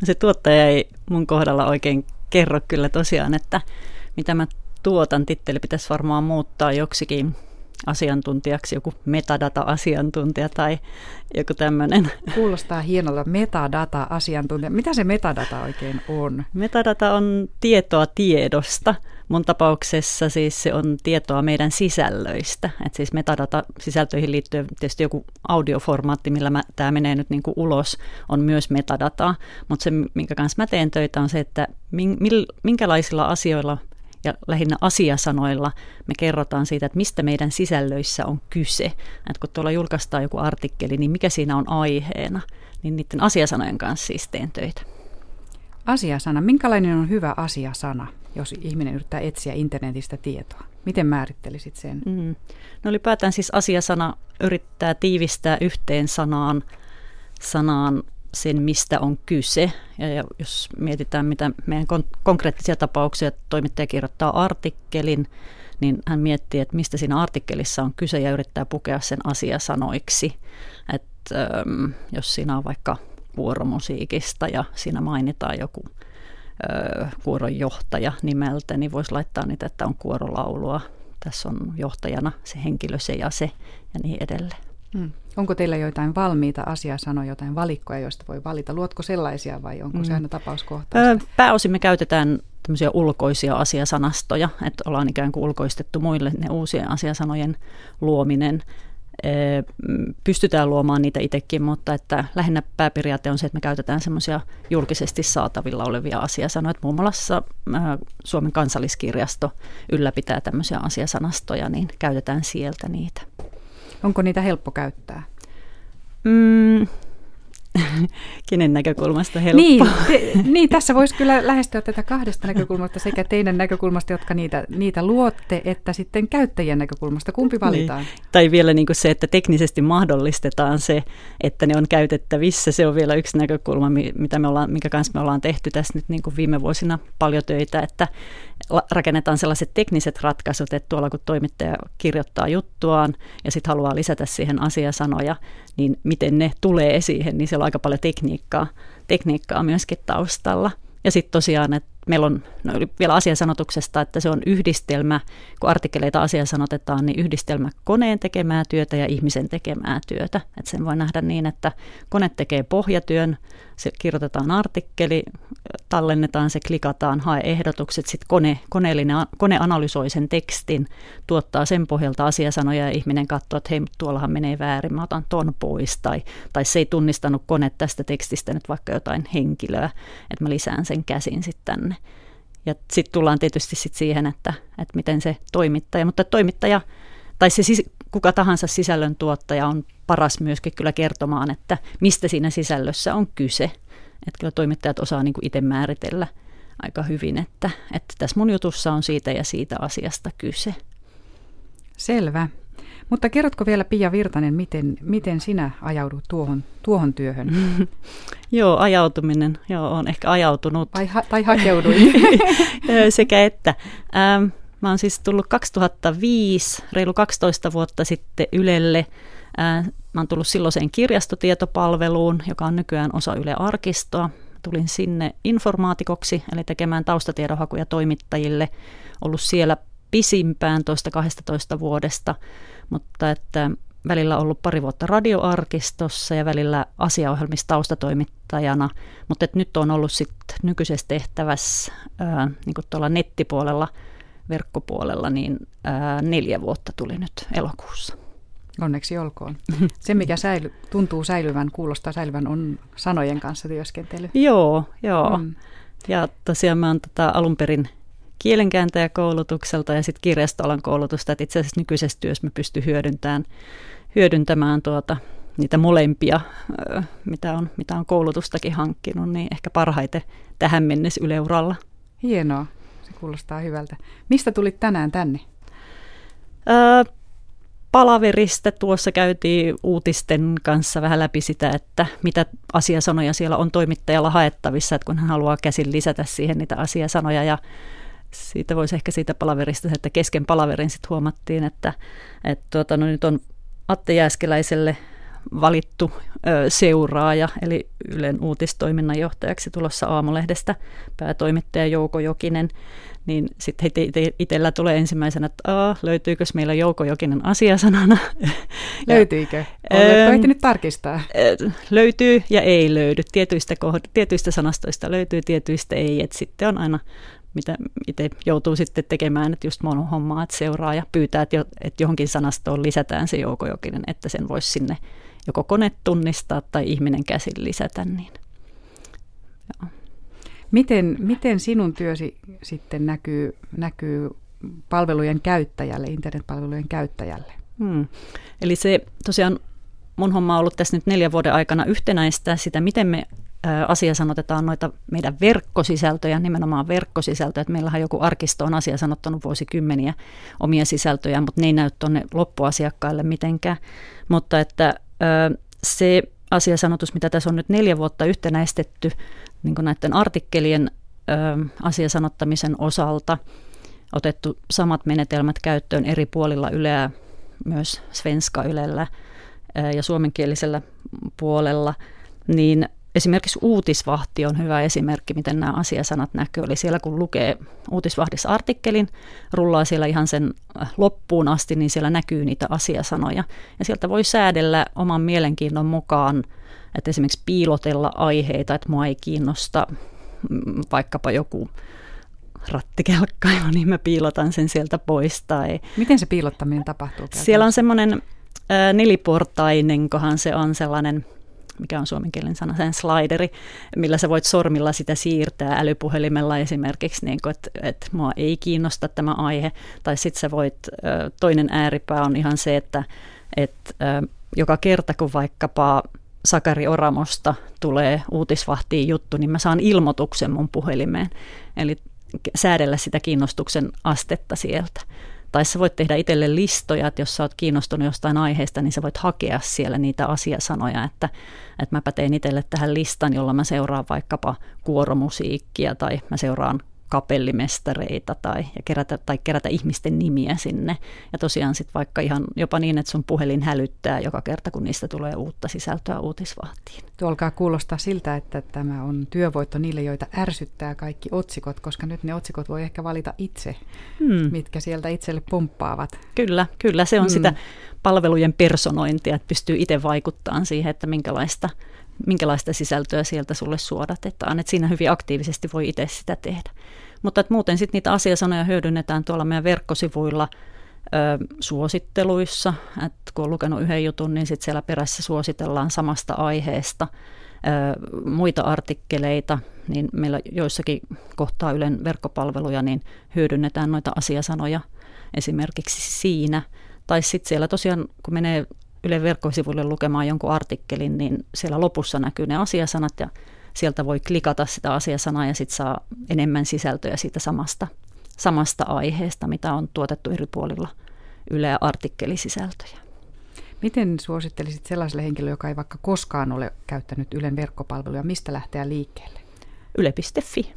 No se tuottaja ei mun kohdalla oikein kerro kyllä tosiaan, että mitä mä tuotan. Titteli pitäisi varmaan muuttaa joksikin asiantuntijaksi, joku metadata-asiantuntija tai joku tämmöinen. Kuulostaa hienolta metadata-asiantuntija. Mitä se metadata oikein on? Metadata on tietoa tiedosta. Mun tapauksessa siis se on tietoa meidän sisällöistä. Et siis metadata-sisältöihin liittyy tietysti joku audioformaatti, millä tämä menee nyt niinku ulos, on myös metadata. Mutta se, minkä kanssa mä teen töitä, on se, että minkälaisilla asioilla – ja lähinnä asiasanoilla me kerrotaan siitä, että mistä meidän sisällöissä on kyse. Että kun tuolla julkaistaan joku artikkeli, niin mikä siinä on aiheena, niin niiden asiasanojen kanssa siis teen töitä. Asiasana. Minkälainen on hyvä asiasana, jos ihminen yrittää etsiä internetistä tietoa? Miten määrittelisit sen? Mm. No ylipäätään siis asiasana yrittää tiivistää yhteen sanaan, sanaan sen, mistä on kyse. Ja, jos mietitään, mitä meidän kon- konkreettisia tapauksia, että toimittaja kirjoittaa artikkelin, niin hän miettii, että mistä siinä artikkelissa on kyse ja yrittää pukea sen asiasanoiksi. Että ähm, jos siinä on vaikka vuoromusiikista ja siinä mainitaan joku kuoron johtaja nimeltä, niin voisi laittaa niitä, että on kuorolaulua. Tässä on johtajana se henkilö se ja se ja niin edelleen. Hmm. Onko teillä jotain valmiita asiasanoja, jotain valikkoja, joista voi valita? Luotko sellaisia vai onko hmm. se aina tapauskohtaista? Pääosin me käytetään tämmöisiä ulkoisia asiasanastoja, että ollaan ikään kuin ulkoistettu muille ne uusien asiasanojen luominen. Pystytään luomaan niitä itsekin, mutta että lähinnä pääperiaate on se, että me käytetään semmoisia julkisesti saatavilla olevia asiasanoja. Muun muassa Suomen kansalliskirjasto ylläpitää tämmöisiä asiasanastoja, niin käytetään sieltä niitä. Onko niitä helppo käyttää? Mm, kenen näkökulmasta helppo? Niin, te, niin, tässä voisi kyllä lähestyä tätä kahdesta näkökulmasta, sekä teidän näkökulmasta, jotka niitä, niitä luotte, että sitten käyttäjien näkökulmasta. Kumpi niin. valitaan? Niin. Tai vielä niin kuin se, että teknisesti mahdollistetaan se, että ne on käytettävissä. Se on vielä yksi näkökulma, mitä me ollaan, minkä kanssa me ollaan tehty tässä nyt niin kuin viime vuosina paljon töitä, että rakennetaan sellaiset tekniset ratkaisut, että tuolla kun toimittaja kirjoittaa juttuaan ja sitten haluaa lisätä siihen asiasanoja, niin miten ne tulee siihen, niin siellä on aika paljon tekniikkaa, tekniikkaa myöskin taustalla. Ja sitten tosiaan, että meillä on no vielä asiasanotuksesta, että se on yhdistelmä, kun artikkeleita asiasanotetaan, niin yhdistelmä koneen tekemää työtä ja ihmisen tekemää työtä. Että sen voi nähdä niin, että kone tekee pohjatyön, se kirjoitetaan artikkeli, tallennetaan se, klikataan, hae ehdotukset, sitten kone, koneellinen, kone analysoi sen tekstin, tuottaa sen pohjalta asiasanoja ja ihminen katsoo, että hei, tuollahan menee väärin, mä otan ton pois, tai, tai se ei tunnistanut kone tästä tekstistä nyt vaikka jotain henkilöä, että mä lisään sen käsin sitten tänne. Ja sitten tullaan tietysti sit siihen, että, että miten se toimittaja, mutta toimittaja tai se kuka tahansa sisällön tuottaja on paras myöskin kyllä kertomaan, että mistä siinä sisällössä on kyse. Että kyllä toimittajat osaa niin kuin itse määritellä aika hyvin, että, että tässä mun jutussa on siitä ja siitä asiasta kyse. Selvä. Mutta kerrotko vielä Pia Virtanen, miten, miten sinä ajaudut tuohon, tuohon työhön? joo, ajautuminen. Joo, on ehkä ajautunut. Tai, ha- tai hakeuduin. Sekä että. Ähm, mä oon siis tullut 2005, reilu 12 vuotta sitten Ylelle. Äh, mä oon tullut silloiseen kirjastotietopalveluun, joka on nykyään osa Yle Arkistoa. Tulin sinne informaatikoksi, eli tekemään taustatiedonhakuja toimittajille. Ollut siellä pisimpään tuosta 12 vuodesta mutta että välillä ollut pari vuotta radioarkistossa ja välillä asiaohjelmistaustatoimittajana, mutta että nyt on ollut sitten nykyisessä tehtävässä ää, niin tuolla nettipuolella, verkkopuolella, niin ää, neljä vuotta tuli nyt elokuussa. Onneksi olkoon. Se, mikä säily, tuntuu säilyvän, kuulostaa säilyvän, on sanojen kanssa työskentely. Joo, joo. Mm. Ja tosiaan mä oon tota alun perin kielenkääntäjäkoulutukselta ja sitten kirjastoalan koulutusta, että itse asiassa nykyisessä työssä mä pystyn hyödyntämään, hyödyntämään tuota, niitä molempia, mitä on, mitä on koulutustakin hankkinut, niin ehkä parhaiten tähän mennessä yleuralla. Hienoa, se kuulostaa hyvältä. Mistä tulit tänään tänne? Öö, palaverista tuossa käytiin uutisten kanssa vähän läpi sitä, että mitä asiasanoja siellä on toimittajalla haettavissa, että kun hän haluaa käsin lisätä siihen niitä asiasanoja ja siitä voisi ehkä siitä palaverista, että kesken palaverin sitten huomattiin, että, että tuota, no nyt on Atte Jääskeläiselle valittu ö, seuraaja, eli Ylen uutistoiminnan johtajaksi tulossa Aamulehdestä päätoimittaja Jouko Jokinen, niin sitten itsellä tulee ensimmäisenä, että Aa, löytyykö meillä Jouko Jokinen asiasanana. Löytyykö? Oletko ehtinyt tarkistaa? Löytyy ja ei löydy. Tietyistä, kohd- tietyistä sanastoista löytyy, tietyistä ei. Et sitten on aina mitä itse joutuu sitten tekemään, että just mon hommaa, että seuraa ja pyytää, että, että johonkin sanastoon lisätään se Jouko Jokinen, että sen voisi sinne joko kone tunnistaa tai ihminen käsin lisätä. Niin. Joo. Miten, miten sinun työsi sitten näkyy, näkyy palvelujen käyttäjälle, internetpalvelujen käyttäjälle? Hmm. Eli se tosiaan mun homma on ollut tässä nyt neljän vuoden aikana yhtenäistä sitä, miten me asiasanotetaan noita meidän verkkosisältöjä, nimenomaan verkkosisältöjä. Että meillähän joku arkisto on asiasanottanut vuosikymmeniä omia sisältöjä, mutta ne ei näy tuonne loppuasiakkaille mitenkään. Mutta että se asiasanotus, mitä tässä on nyt neljä vuotta yhtenäistetty niin näiden artikkelien asiasanottamisen osalta, otettu samat menetelmät käyttöön eri puolilla Yleä, myös Svenska Ylellä ja suomenkielisellä puolella, niin Esimerkiksi uutisvahti on hyvä esimerkki, miten nämä asiasanat näkyy. Eli siellä kun lukee uutisvahdissa artikkelin, rullaa siellä ihan sen äh, loppuun asti, niin siellä näkyy niitä asiasanoja. Ja sieltä voi säädellä oman mielenkiinnon mukaan, että esimerkiksi piilotella aiheita, että mua ei kiinnosta mm, vaikkapa joku rattikelkkailu, niin mä piilotan sen sieltä pois. Tai Miten se piilottaminen tapahtuu? Siellä on semmoinen äh, neliportainen, kohan se on sellainen mikä on suomenkielinen sana, sen slideri, millä sä voit sormilla sitä siirtää älypuhelimella esimerkiksi, niin että, että mua ei kiinnosta tämä aihe. Tai sitten sä voit, toinen ääripää on ihan se, että, että joka kerta kun vaikkapa Sakari Oramosta tulee uutisvahtiin juttu, niin mä saan ilmoituksen mun puhelimeen. Eli säädellä sitä kiinnostuksen astetta sieltä. Tai sä voit tehdä itselle listoja, että jos sä oot kiinnostunut jostain aiheesta, niin sä voit hakea siellä niitä asiasanoja, että, että mäpä teen itselle tähän listan, jolla mä seuraan vaikkapa kuoromusiikkia tai mä seuraan kapellimestareita tai, ja kerätä, tai kerätä ihmisten nimiä sinne. Ja tosiaan sitten vaikka ihan jopa niin, että sun puhelin hälyttää joka kerta, kun niistä tulee uutta sisältöä uutisvahtiin. Tuo alkaa kuulostaa siltä, että tämä on työvoitto niille, joita ärsyttää kaikki otsikot, koska nyt ne otsikot voi ehkä valita itse, hmm. mitkä sieltä itselle pomppaavat. Kyllä, kyllä se on hmm. sitä palvelujen personointia, että pystyy itse vaikuttamaan siihen, että minkälaista minkälaista sisältöä sieltä sulle suodatetaan. että siinä hyvin aktiivisesti voi itse sitä tehdä. Mutta että muuten sitten niitä asiasanoja hyödynnetään tuolla meidän verkkosivuilla ö, suositteluissa. Et kun on lukenut yhden jutun, niin sitten siellä perässä suositellaan samasta aiheesta ö, muita artikkeleita. Niin meillä joissakin kohtaa Ylen verkkopalveluja, niin hyödynnetään noita asiasanoja esimerkiksi siinä. Tai sitten siellä tosiaan, kun menee Yle verkkosivuille lukemaan jonkun artikkelin, niin siellä lopussa näkyy ne asiasanat ja sieltä voi klikata sitä asiasanaa ja sitten saa enemmän sisältöjä siitä samasta, samasta aiheesta, mitä on tuotettu eri puolilla Yle artikkelisisältöjä. Miten suosittelisit sellaiselle henkilölle, joka ei vaikka koskaan ole käyttänyt Ylen verkkopalveluja, mistä lähteä liikkeelle? Yle.fi